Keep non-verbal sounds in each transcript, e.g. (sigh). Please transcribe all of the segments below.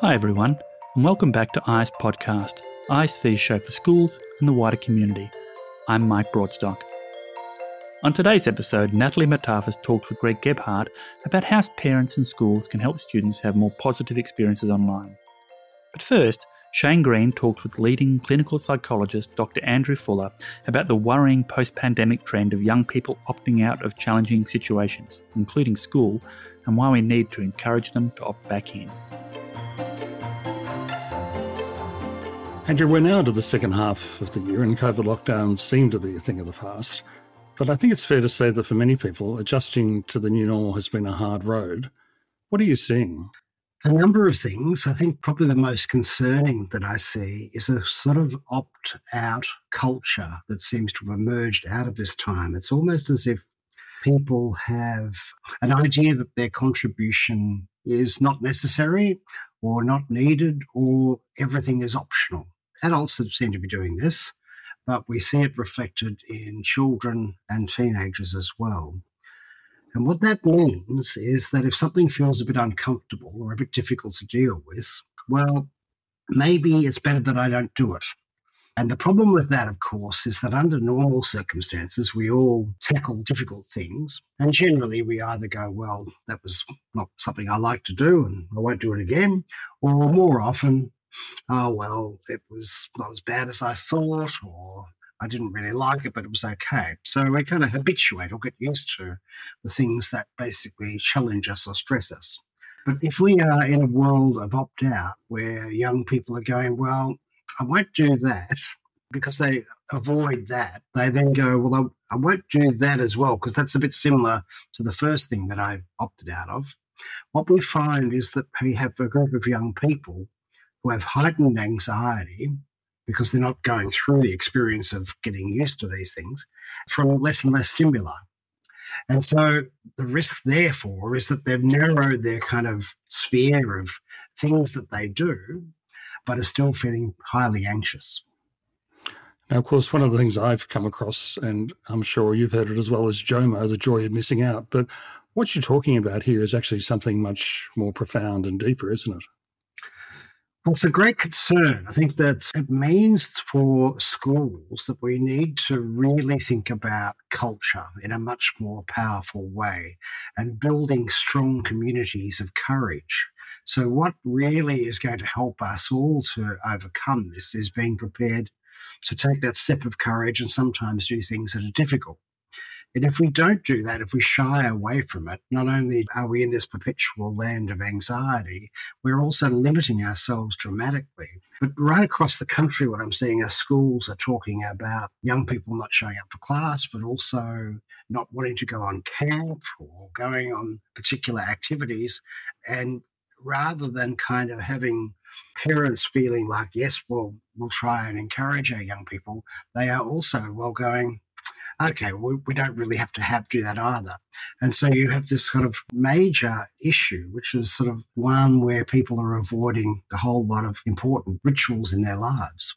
Hi, everyone, and welcome back to ICE Podcast, ICE's show for schools and the wider community. I'm Mike Broadstock. On today's episode, Natalie Moutafis talked with Greg Gebhart about how parents and schools can help students have more positive experiences online. But first, Shane Green talked with leading clinical psychologist Dr. Andrew Fuller about the worrying post pandemic trend of young people opting out of challenging situations, including school, and why we need to encourage them to opt back in. Andrew, we're now into the second half of the year, and COVID lockdowns seem to be a thing of the past. But I think it's fair to say that for many people, adjusting to the new normal has been a hard road. What are you seeing? A number of things. I think probably the most concerning that I see is a sort of opt out culture that seems to have emerged out of this time. It's almost as if people have an idea that their contribution is not necessary or not needed or everything is optional adults that seem to be doing this, but we see it reflected in children and teenagers as well. And what that means is that if something feels a bit uncomfortable or a bit difficult to deal with, well, maybe it's better that I don't do it. And the problem with that, of course, is that under normal circumstances, we all tackle difficult things. And generally, we either go, well, that was not something I like to do and I won't do it again. Or more often, oh, well, it was not as bad as I thought, or I didn't really like it, but it was okay. So we kind of habituate or get used to the things that basically challenge us or stress us. But if we are in a world of opt out where young people are going, well, I won't do that because they avoid that, they then go, well, I, I won't do that as well because that's a bit similar to the first thing that I opted out of. What we find is that we have a group of young people who have heightened anxiety because they're not going through mm. the experience of getting used to these things from less and less stimuli. And so the risk, therefore, is that they've narrowed their kind of sphere of things that they do, but are still feeling highly anxious. Now, of course, one of the things I've come across, and I'm sure you've heard it as well, is JOMO, the joy of missing out. But what you're talking about here is actually something much more profound and deeper, isn't it? It's a great concern. I think that it means for schools that we need to really think about culture in a much more powerful way and building strong communities of courage. So, what really is going to help us all to overcome this is being prepared to take that step of courage and sometimes do things that are difficult. And if we don't do that, if we shy away from it, not only are we in this perpetual land of anxiety, we're also limiting ourselves dramatically. But right across the country, what I'm seeing are schools are talking about young people not showing up for class, but also not wanting to go on camp or going on particular activities. And rather than kind of having parents feeling like, yes, well, we'll try and encourage our young people, they are also, well, going, okay, we, we don't really have to have do that either. And so you have this kind of major issue, which is sort of one where people are avoiding a whole lot of important rituals in their lives.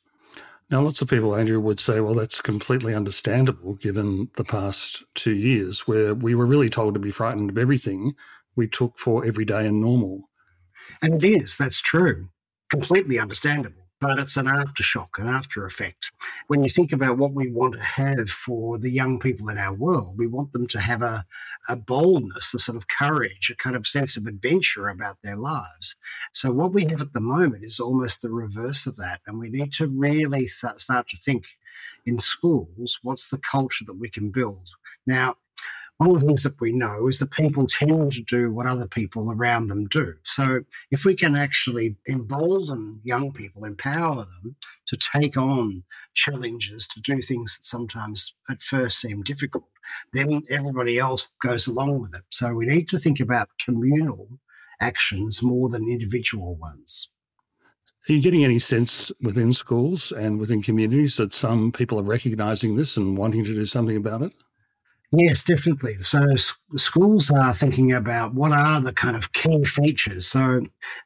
Now, lots of people, Andrew, would say, well, that's completely understandable given the past two years where we were really told to be frightened of everything we took for everyday and normal. And it is, that's true. Completely understandable but it's an aftershock, an after effect. When you think about what we want to have for the young people in our world, we want them to have a, a boldness, a sort of courage, a kind of sense of adventure about their lives. So, what we have at the moment is almost the reverse of that. And we need to really start to think in schools what's the culture that we can build? Now, one of the things that we know is that people tend to do what other people around them do. So if we can actually embolden young people, empower them to take on challenges, to do things that sometimes at first seem difficult, then everybody else goes along with it. So we need to think about communal actions more than individual ones. Are you getting any sense within schools and within communities that some people are recognizing this and wanting to do something about it? Yes, definitely. So schools are thinking about what are the kind of key features. So,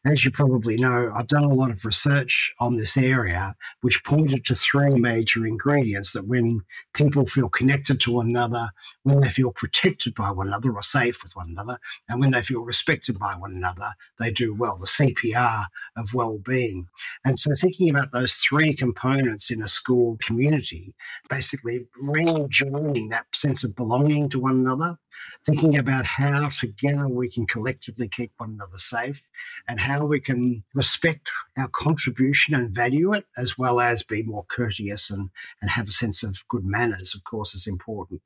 as you probably know, I've done a lot of research on this area, which pointed to three major ingredients that when people feel connected to one another, when they feel protected by one another or safe with one another, and when they feel respected by one another, they do well, the CPR of well being. And so, thinking about those three components in a school community, basically rejoining that sense of belonging to one another thinking about how together we can collectively keep one another safe and how we can respect our contribution and value it, as well as be more courteous and, and have a sense of good manners, of course, is important.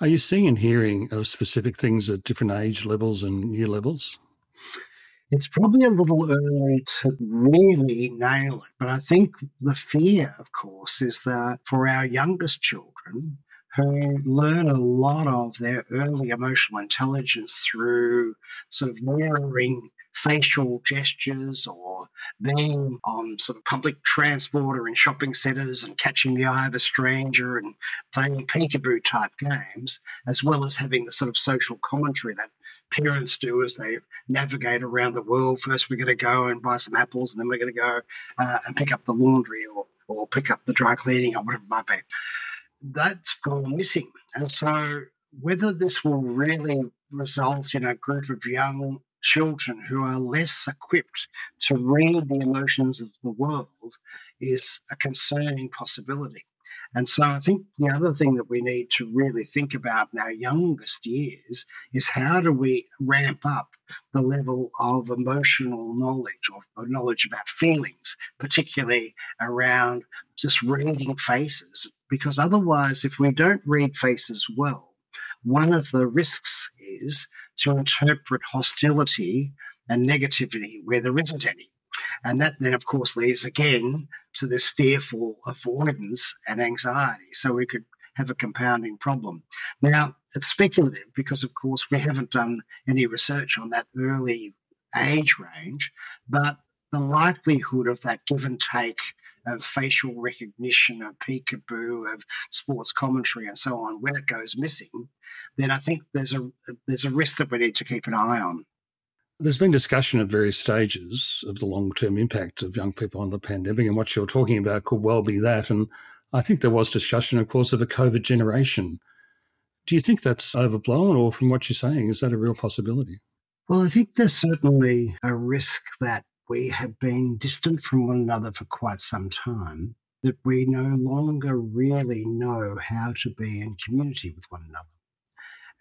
Are you seeing and hearing of specific things at different age levels and year levels? It's probably a little early to really nail it, but I think the fear, of course, is that for our youngest children, who learn a lot of their early emotional intelligence through sort of mirroring facial gestures or being on sort of public transport or in shopping centres and catching the eye of a stranger and playing peekaboo type games, as well as having the sort of social commentary that parents do as they navigate around the world. First, we're going to go and buy some apples, and then we're going to go uh, and pick up the laundry or, or pick up the dry cleaning or whatever it might be that's gone missing. And so, whether this will really result in a group of young children who are less equipped to read the emotions of the world is a concerning possibility. And so I think the other thing that we need to really think about in our youngest years is how do we ramp up the level of emotional knowledge or, knowledge about feelings, particularly around just reading faces. Because otherwise, if we don't read faces well, one of the risks is to interpret hostility and negativity where there isn't any. And that then, of course, leads again to this fearful avoidance and anxiety. So we could have a compounding problem. Now, it's speculative because, of course, we haven't done any research on that early age range, but the likelihood of that give and take of facial recognition, of peekaboo, of sports commentary, and so on, when it goes missing, then I think there's a there's a risk that we need to keep an eye on. There's been discussion at various stages of the long term impact of young people on the pandemic, and what you're talking about could well be that. And I think there was discussion, of course, of a COVID generation. Do you think that's overblown, or from what you're saying, is that a real possibility? Well, I think there's certainly a risk that we have been distant from one another for quite some time, that we no longer really know how to be in community with one another.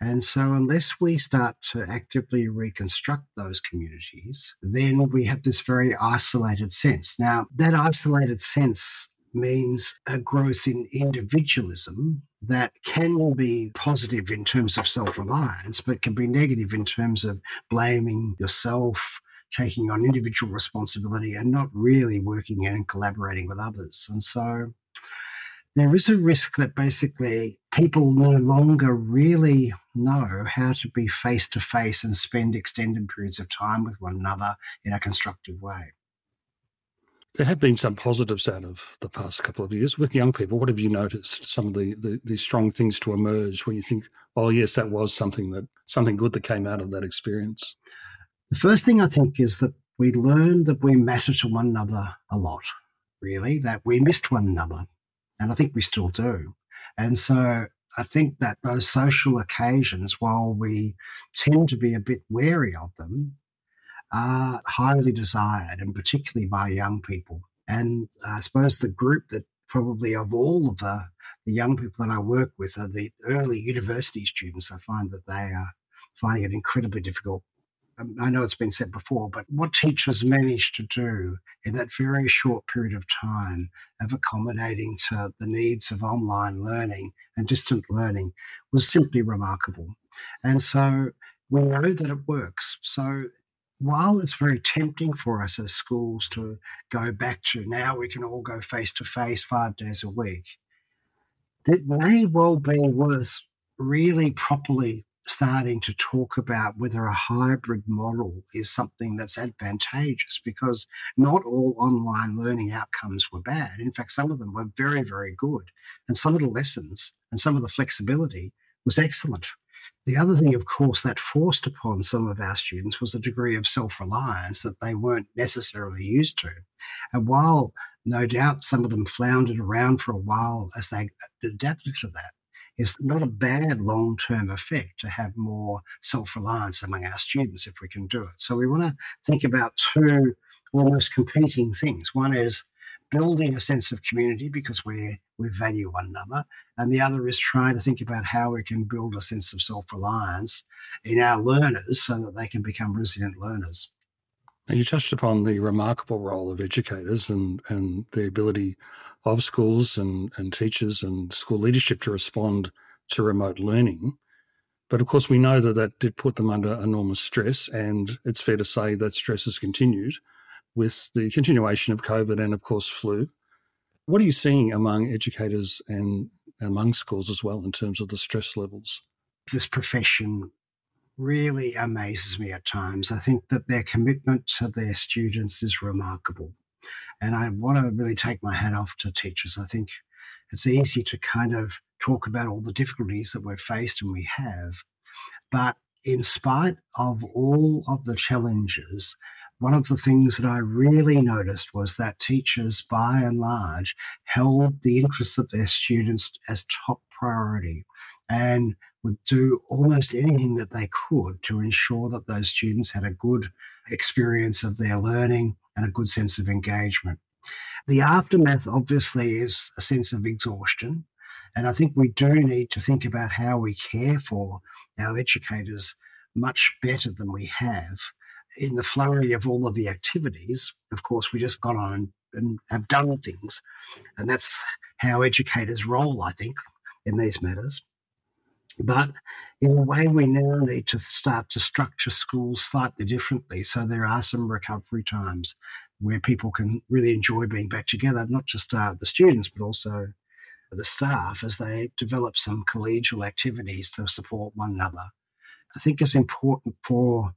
And so, unless we start to actively reconstruct those communities, then we have this very isolated sense. Now, that isolated sense means a growth in individualism that can be positive in terms of self reliance, but can be negative in terms of blaming yourself, taking on individual responsibility, and not really working in and collaborating with others. And so, there is a risk that basically people no longer really know how to be face to face and spend extended periods of time with one another in a constructive way. There have been some positives out of the past couple of years with young people. What have you noticed? Some of the, the, the strong things to emerge where you think, oh yes, that was something that something good that came out of that experience. The first thing I think is that we learned that we matter to one another a lot, really, that we missed one another and I think we still do. And so I think that those social occasions, while we tend to be a bit wary of them, are highly desired, and particularly by young people. And I suppose the group that probably of all of the, the young people that I work with are the early university students. I find that they are finding it incredibly difficult Um, I know it's been said before, but what teachers managed to do in that very short period of time of accommodating to the needs of online learning and distant learning was simply remarkable. And so we know that it works. So while it's very tempting for us as schools to go back to now we can all go face to face five days a week, it may well be worth really properly starting to talk about whether a hybrid model is something that's advantageous because not all online learning outcomes were bad. In fact, some of them were very, very good. And some of the lessons and some of the flexibility was excellent. The other thing, of course, that forced upon some of our students was a degree of self reliance that they weren't necessarily used to. And while no doubt some of them floundered around for a while as they adapted to that, it's not a bad long term effect to have more self reliance among our students if we can do it. So we want to think about two almost competing things. One is building a sense of community because we we value one another, and the other is trying to think about how we can build a sense of self reliance in our learners so that they can become resilient learners. Now you touched upon the remarkable role of educators and and the ability of schools and, and teachers and school leadership to respond to remote learning. But of course, we know that that did put them under enormous stress, and it's fair to say that stress has continued with the continuation of COVID and, of course, flu. What are you seeing among educators and among schools as well in terms of the stress levels? This profession really amazes me at times. I think that their commitment to their students is remarkable. And I want to really take my hat off to teachers. I think it's easy to kind of talk about all the difficulties that we're faced and we have. But in spite of all of the challenges, one of the things that I really noticed was that teachers, by and large, held the interests of their students as top priority and would do almost anything that they could to ensure that those students had a good experience of their learning and a good sense of engagement. The aftermath, obviously, is a sense of exhaustion. And I think we do need to think about how we care for our educators much better than we have. In the flurry of all of the activities, of course, we just got on and have done things. And that's how educators roll, I think, in these matters. But in a way, we now need to start to structure schools slightly differently. So there are some recovery times where people can really enjoy being back together, not just uh, the students, but also the staff as they develop some collegial activities to support one another. I think it's important for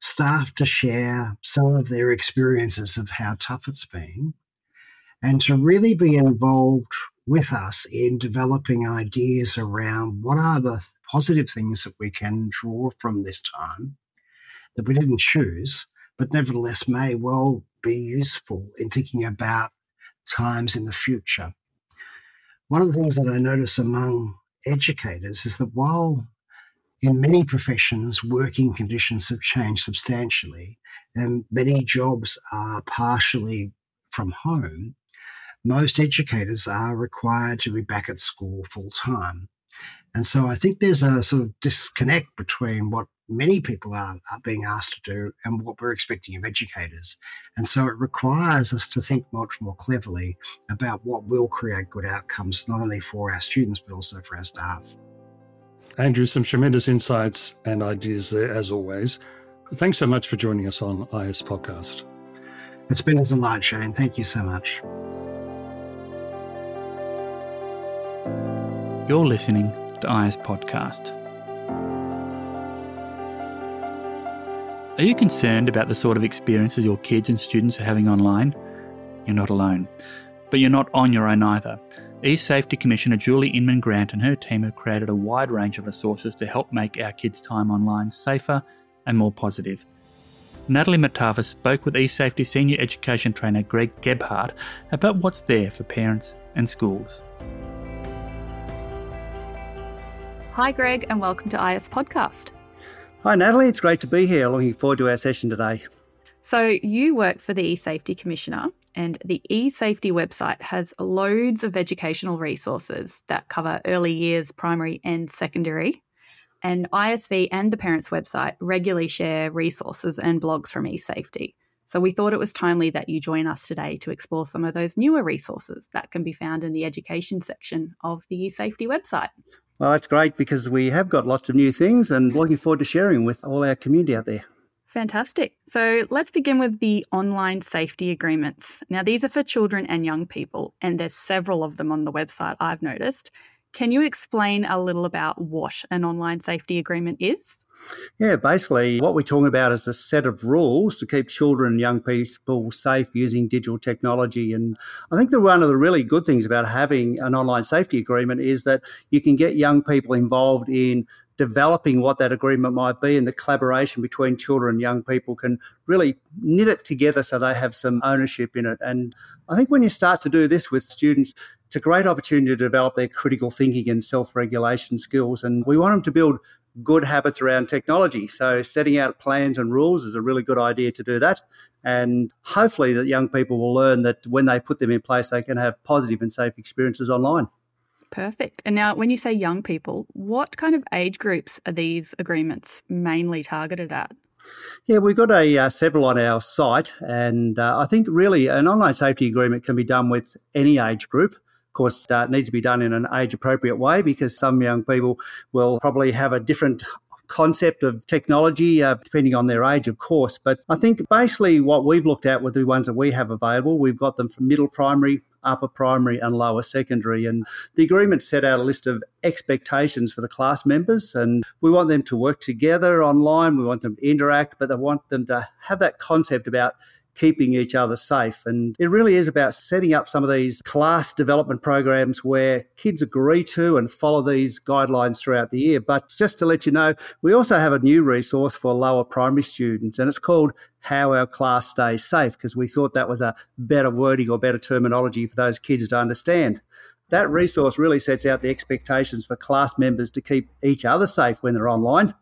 staff to share some of their experiences of how tough it's been and to really be involved with us in developing ideas around what are the positive things that we can draw from this time that we didn't choose, but nevertheless may well be useful in thinking about times in the future. One of the things that I notice among educators is that while in many professions working conditions have changed substantially and many jobs are partially from home, most educators are required to be back at school full time. And so I think there's a sort of disconnect between what many people are, are being asked to do and what we're expecting of educators. And so it requires us to think much more cleverly about what will create good outcomes, not only for our students, but also for our staff. Andrew, some tremendous insights and ideas there, as always. Thanks so much for joining us on IS Podcast. It's been a delight, Shane. Thank you so much. You're listening to IS Podcast. Are you concerned about the sort of experiences your kids and students are having online? You're not alone. But you're not on your own either. E-Safety Commissioner Julie Inman Grant and her team have created a wide range of resources to help make our kids' time online safer and more positive. Natalie Matava spoke with eSafety Senior Education Trainer Greg Gebhart about what's there for parents and schools. Hi, Greg, and welcome to IS Podcast. Hi, Natalie. It's great to be here. Looking forward to our session today. So, you work for the eSafety Commissioner, and the eSafety website has loads of educational resources that cover early years, primary, and secondary. And ISV and the Parents website regularly share resources and blogs from eSafety. So, we thought it was timely that you join us today to explore some of those newer resources that can be found in the education section of the eSafety website. Well, that's great because we have got lots of new things and looking forward to sharing with all our community out there. Fantastic. So let's begin with the online safety agreements. Now, these are for children and young people, and there's several of them on the website I've noticed. Can you explain a little about what an online safety agreement is? Yeah, basically, what we're talking about is a set of rules to keep children and young people safe using digital technology. And I think that one of the really good things about having an online safety agreement is that you can get young people involved in developing what that agreement might be and the collaboration between children and young people can really knit it together so they have some ownership in it. And I think when you start to do this with students, it's a great opportunity to develop their critical thinking and self regulation skills. And we want them to build good habits around technology. So, setting out plans and rules is a really good idea to do that. And hopefully, that young people will learn that when they put them in place, they can have positive and safe experiences online. Perfect. And now, when you say young people, what kind of age groups are these agreements mainly targeted at? Yeah, we've got a uh, several on our site, and uh, I think really an online safety agreement can be done with any age group. Of course, uh, it needs to be done in an age appropriate way because some young people will probably have a different concept of technology, uh, depending on their age, of course. But I think basically what we've looked at with the ones that we have available, we've got them from middle primary, upper primary, and lower secondary. And the agreement set out a list of expectations for the class members, and we want them to work together online. We want them to interact, but they want them to have that concept about keeping each other safe. And it really is about setting up some of these class development programs where kids agree to and follow these guidelines throughout the year. But just to let you know, we also have a new resource for lower primary students, and it's called How Our Class Stays Safe, because we thought that was a better wording or better terminology for those kids to understand. That resource really sets out the expectations for class members to keep each other safe when they're online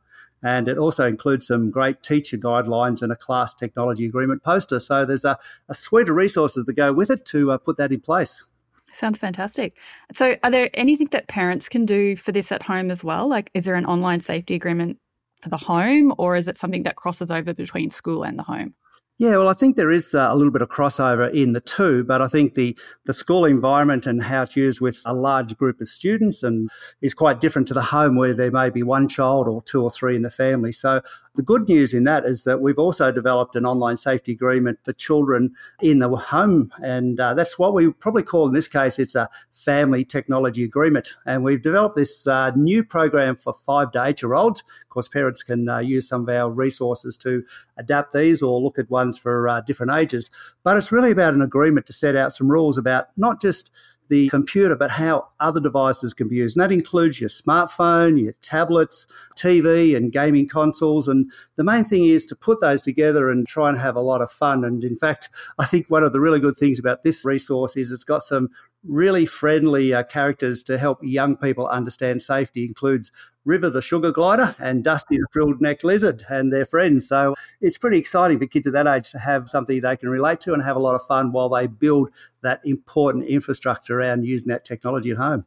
and it also includes some great teacher guidelines and a class technology agreement poster. So there's a, a suite of resources that go with it to uh, put that in place. Sounds fantastic. So, are there anything that parents can do for this at home as well? Like, is there an online safety agreement for the home, or is it something that crosses over between school and the home? Yeah, well, I think there is uh, a little bit of crossover in the two, but I think the, the school environment and how it's used with a large group of students and is quite different to the home where there may be one child or two or three in the family. So the good news in that is that we've also developed an online safety agreement for children in the home, and uh, that's what we probably call in this case it's a family technology agreement. And we've developed this uh, new program for five to eight year olds. Of course, parents can uh, use some of our resources to adapt these or look at ones for uh, different ages. But it's really about an agreement to set out some rules about not just the computer, but how other devices can be used. And that includes your smartphone, your tablets, TV, and gaming consoles. And the main thing is to put those together and try and have a lot of fun. And in fact, I think one of the really good things about this resource is it's got some really friendly uh, characters to help young people understand safety includes River the sugar glider and Dusty the frilled neck lizard and their friends. So it's pretty exciting for kids at that age to have something they can relate to and have a lot of fun while they build that important infrastructure around using that technology at home.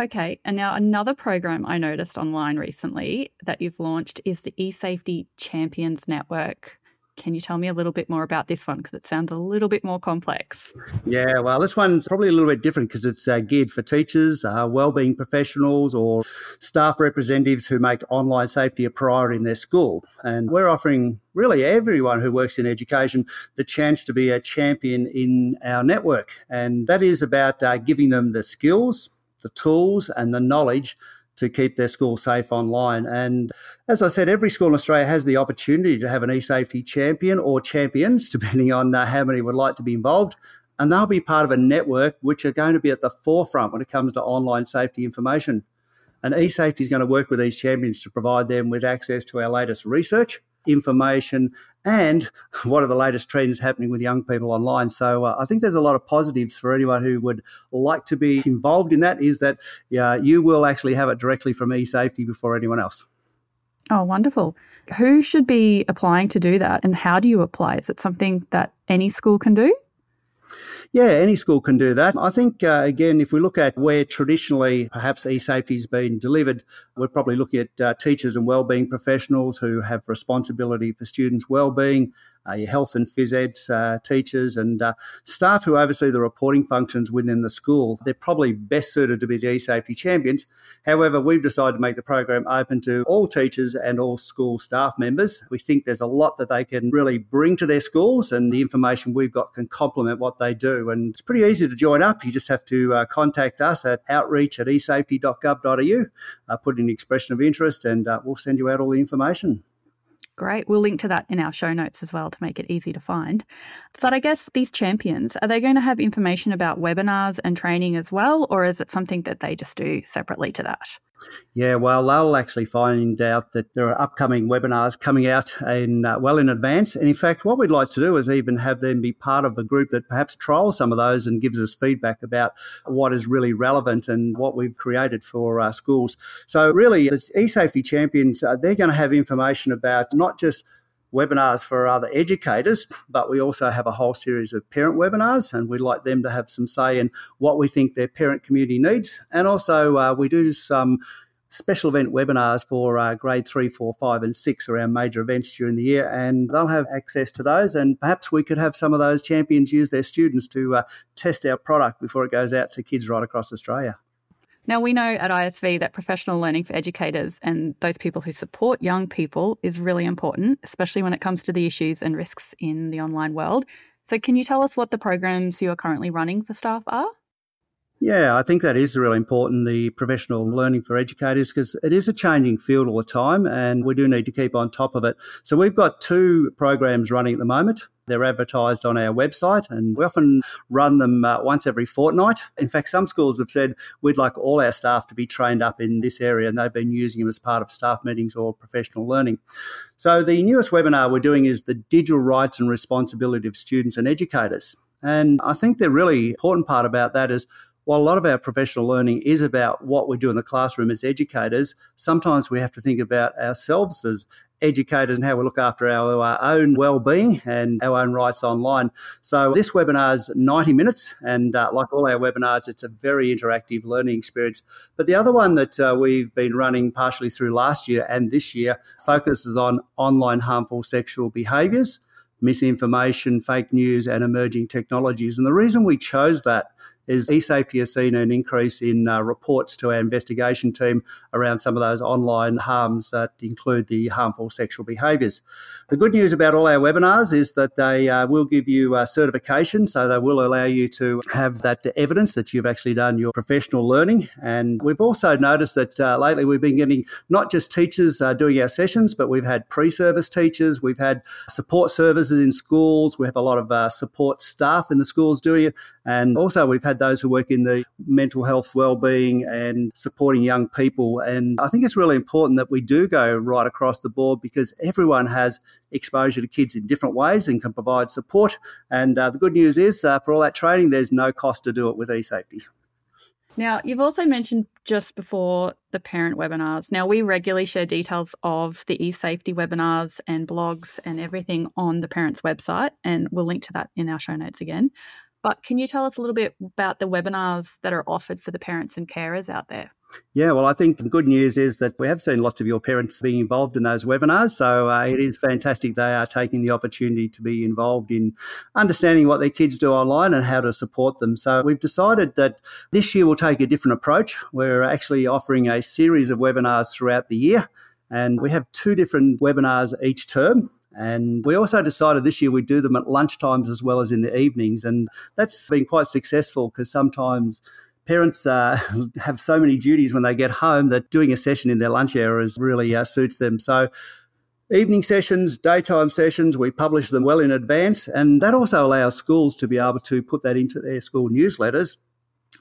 Okay, and now another program I noticed online recently that you've launched is the eSafety Champions Network. Can you tell me a little bit more about this one? Because it sounds a little bit more complex. Yeah, well, this one's probably a little bit different because it's uh, geared for teachers, uh, wellbeing professionals, or staff representatives who make online safety a priority in their school. And we're offering really everyone who works in education the chance to be a champion in our network. And that is about uh, giving them the skills, the tools, and the knowledge to keep their school safe online. And as I said, every school in Australia has the opportunity to have an e-safety champion or champions, (laughs) depending on uh, how many would like to be involved. And they'll be part of a network which are going to be at the forefront when it comes to online safety information. And eSafety is going to work with these champions to provide them with access to our latest research, information, and (laughs) what are the latest trends happening with young people online. So uh, I think there's a lot of positives for anyone who would like to be involved in that. Is that you will actually have it directly from eSafety before anyone else. Oh, wonderful. Who should be applying to do that and how do you apply? Is it something that any school can do? Yeah, any school can do that. I think, uh, again, if we look at where traditionally perhaps e-safety has been delivered, we're probably looking at uh, teachers and wellbeing professionals who have responsibility for students' wellbeing, your health and phys ed uh, teachers and uh, staff who oversee the reporting functions within the school. They're probably best suited to be the e-safety champions. However, we've decided to make the program open to all teachers and all school staff members. We think there's a lot that they can really bring to their schools and the information we've got can complement what they do. And it's pretty easy to join up. You just have to uh, contact us at outreach at esafety.gov.au, uh, put in an expression of interest and uh, we'll send you out all the information. Great. We'll link to that in our show notes as well to make it easy to find. But I guess these champions, are they going to have information about webinars and training as well, or is it something that they just do separately to that? Yeah, well, they'll actually find out that there are upcoming webinars coming out in uh, well in advance. And in fact, what we'd like to do is even have them be part of a group that perhaps trials some of those and gives us feedback about what is really relevant and what we've created for our schools. So really, as eSafety champions, uh, they're going to have information about not just webinars for other educators, but we also have a whole series of parent webinars, and we'd like them to have some say in what we think their parent community needs. And also, uh, we do some special event webinars for uh, grade three, four, five, and six around major events during the year, and they'll have access to those. And perhaps we could have some of those champions use their students to uh, test our product before it goes out to kids right across Australia. Now, we know at ISV that professional learning for educators and those people who support young people is really important, especially when it comes to the issues and risks in the online world. So, can you tell us what the programs you are currently running for staff are? Yeah, I think that is really important, the professional learning for educators, because it is a changing field all the time and we do need to keep on top of it. So we've got two programs running at the moment. They're advertised on our website and we often run them uh, once every fortnight. In fact, some schools have said we'd like all our staff to be trained up in this area and they've been using them as part of staff meetings or professional learning. So the newest webinar we're doing is the digital rights and responsibility of students and educators. And I think the really important part about that is while a lot of our professional learning is about what we do in the classroom as educators, sometimes we have to think about ourselves as educators and how we look after our, our own well-being and our own rights online. So this webinar is 90 minutes, and uh, like all our webinars, it's a very interactive learning experience. But the other one that uh, we've been running partially through last year and this year focuses on online harmful sexual behaviours, misinformation, fake news, and emerging technologies. And the reason we chose that is eSafety has seen an increase in uh, reports to our investigation team around some of those online harms that include the harmful sexual behaviours. The good news about all our webinars is that they uh, will give you a certification, so they will allow you to have that evidence that you've actually done your professional learning. And we've also noticed that uh, lately we've been getting not just teachers uh, doing our sessions, but we've had pre-service teachers, we've had support services in schools, we have a lot of uh, support staff in the schools doing it, and also we've had those who work in the mental health, well-being and supporting young people. And I think it's really important that we do go right across the board because everyone has exposure to kids in different ways and can provide support. And uh, the good news is uh, for all that training, there's no cost to do it with eSafety. Now, you've also mentioned just before the parent webinars. Now, we regularly share details of the eSafety webinars and blogs and everything on the parents' website, and we'll link to that in our show notes again. But can you tell us a little bit about the webinars that are offered for the parents and carers out there? Yeah, well, I think the good news is that we have seen lots of your parents being involved in those webinars. So uh, it is fantastic they are taking the opportunity to be involved in understanding what their kids do online and how to support them. So we've decided that this year we'll take a different approach. We're actually offering a series of webinars throughout the year. And we have two different webinars each term. And we also decided this year we'd do them at lunchtimes as well as in the evenings. And that's been quite successful because sometimes parents uh, (laughs) have so many duties when they get home that doing a session in their lunch hours really uh, suits them. So, evening sessions, daytime sessions, we publish them well in advance. And that also allows schools to be able to put that into their school newsletters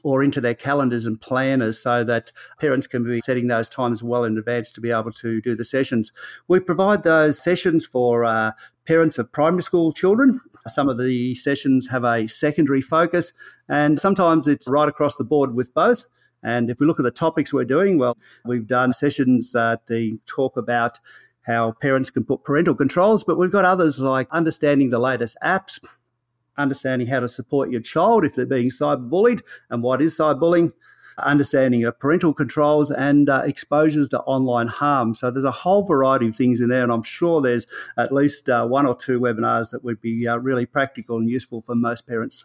or into their calendars and planners so that parents can be setting those times well in advance to be able to do the sessions. We provide those sessions for uh, parents of primary school children. Some of the sessions have a secondary focus, and sometimes it's right across the board with both. And if we look at the topics we're doing, well, we've done sessions uh, to talk about how parents can put parental controls, but we've got others like understanding the latest apps, understanding how to support your child if they're being cyberbullied and what is cyberbullying, understanding of parental controls and uh, exposures to online harm. So there's a whole variety of things in there, and I'm sure there's at least uh, one or two webinars that would be uh, really practical and useful for most parents.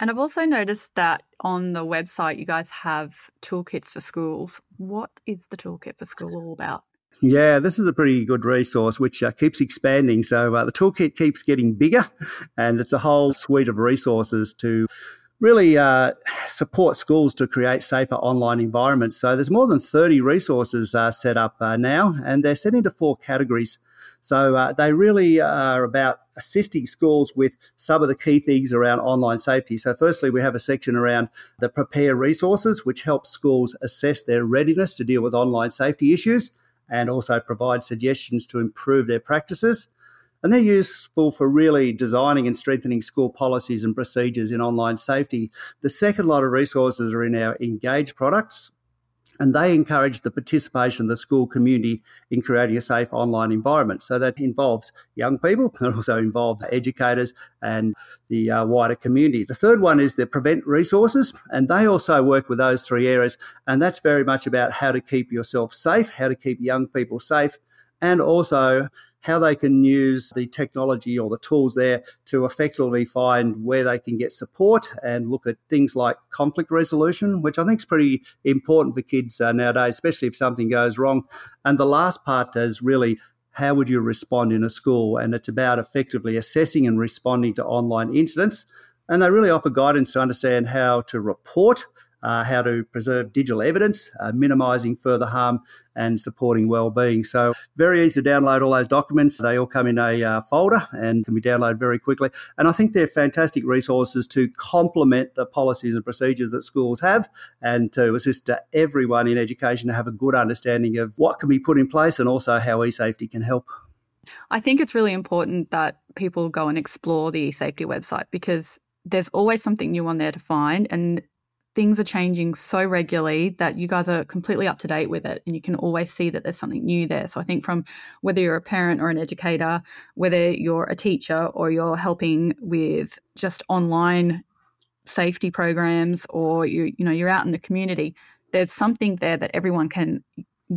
And I've also noticed that on the website, you guys have toolkits for schools. What is the toolkit for school all about? Yeah, this is a pretty good resource which uh, keeps expanding. So uh, the toolkit keeps getting bigger, and it's a whole suite of resources to really uh, support schools to create safer online environments. So there's more than 30 resources uh, set up uh, now, and they're set into four categories. So uh, they really are about assisting schools with some of the key things around online safety. So, firstly, we have a section around the prepare resources, which helps schools assess their readiness to deal with online safety issues and also provide suggestions to improve their practices. And they're useful for really designing and strengthening school policies and procedures in online safety. The second lot of resources are in our Engage products, and they encourage the participation of the school community in creating a safe online environment. So that involves young people, it also involves educators and the uh, wider community. The third one is the prevent resources, and they also work with those three areas, and that's very much about how to keep yourself safe, how to keep young people safe, and also how they can use the technology or the tools there to effectively find where they can get support and look at things like conflict resolution, which I think is pretty important for kids uh, nowadays, especially if something goes wrong. And the last part is really how would you respond in a school? And it's about effectively assessing and responding to online incidents. And they really offer guidance to understand how to report uh, how to preserve digital evidence, uh, minimising further harm, and supporting well-being. So very easy to download all those documents. They all come in a uh, folder and can be downloaded very quickly. And I think they're fantastic resources to complement the policies and procedures that schools have, and to assist everyone in education to have a good understanding of what can be put in place and also how eSafety can help. I think it's really important that people go and explore the eSafety website because there's always something new on there to find and things are changing so regularly that you guys are completely up to date with it and you can always see that there's something new there. So I think from whether you're a parent or an educator, whether you're a teacher or you're helping with just online safety programs or you you know you're out in the community, there's something there that everyone can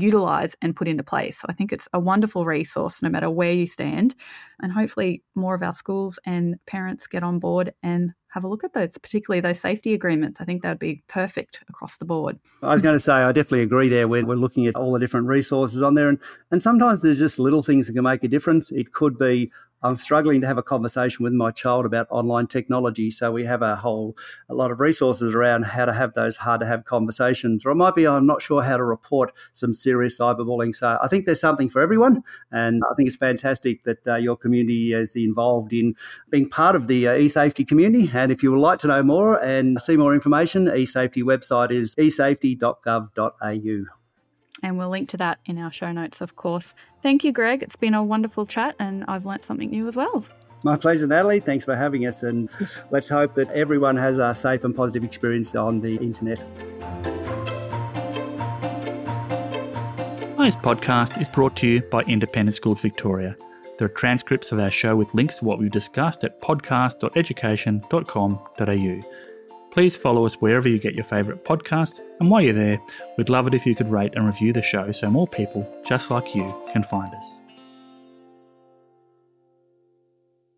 utilize and put into place. I think it's a wonderful resource no matter where you stand. And hopefully more of our schools and parents get on board and have a look at those, particularly those safety agreements. I think that would be perfect across the board. I was going to say, I definitely agree there. We're, we're looking at all the different resources on there, and, and sometimes there's just little things that can make a difference. It could be I'm struggling to have a conversation with my child about online technology. So we have a whole a lot of resources around how to have those hard to have conversations. Or it might be I'm not sure how to report some serious cyberbullying. So I think there's something for everyone, and I think it's fantastic that uh, your community is involved in being part of the uh, eSafety community. And if you would like to know more and see more information, eSafety website is esafety.gov.au and we'll link to that in our show notes, of course. Thank you, Greg. It's been a wonderful chat, and I've learnt something new as well. My pleasure, Natalie. Thanks for having us, and let's hope that everyone has a safe and positive experience on the internet. Today's podcast is brought to you by Independent Schools Victoria. There are transcripts of our show with links to what we've discussed at podcast.education.com.au. Please follow us wherever you get your favourite podcasts, and while you're there, we'd love it if you could rate and review the show so more people just like you can find us.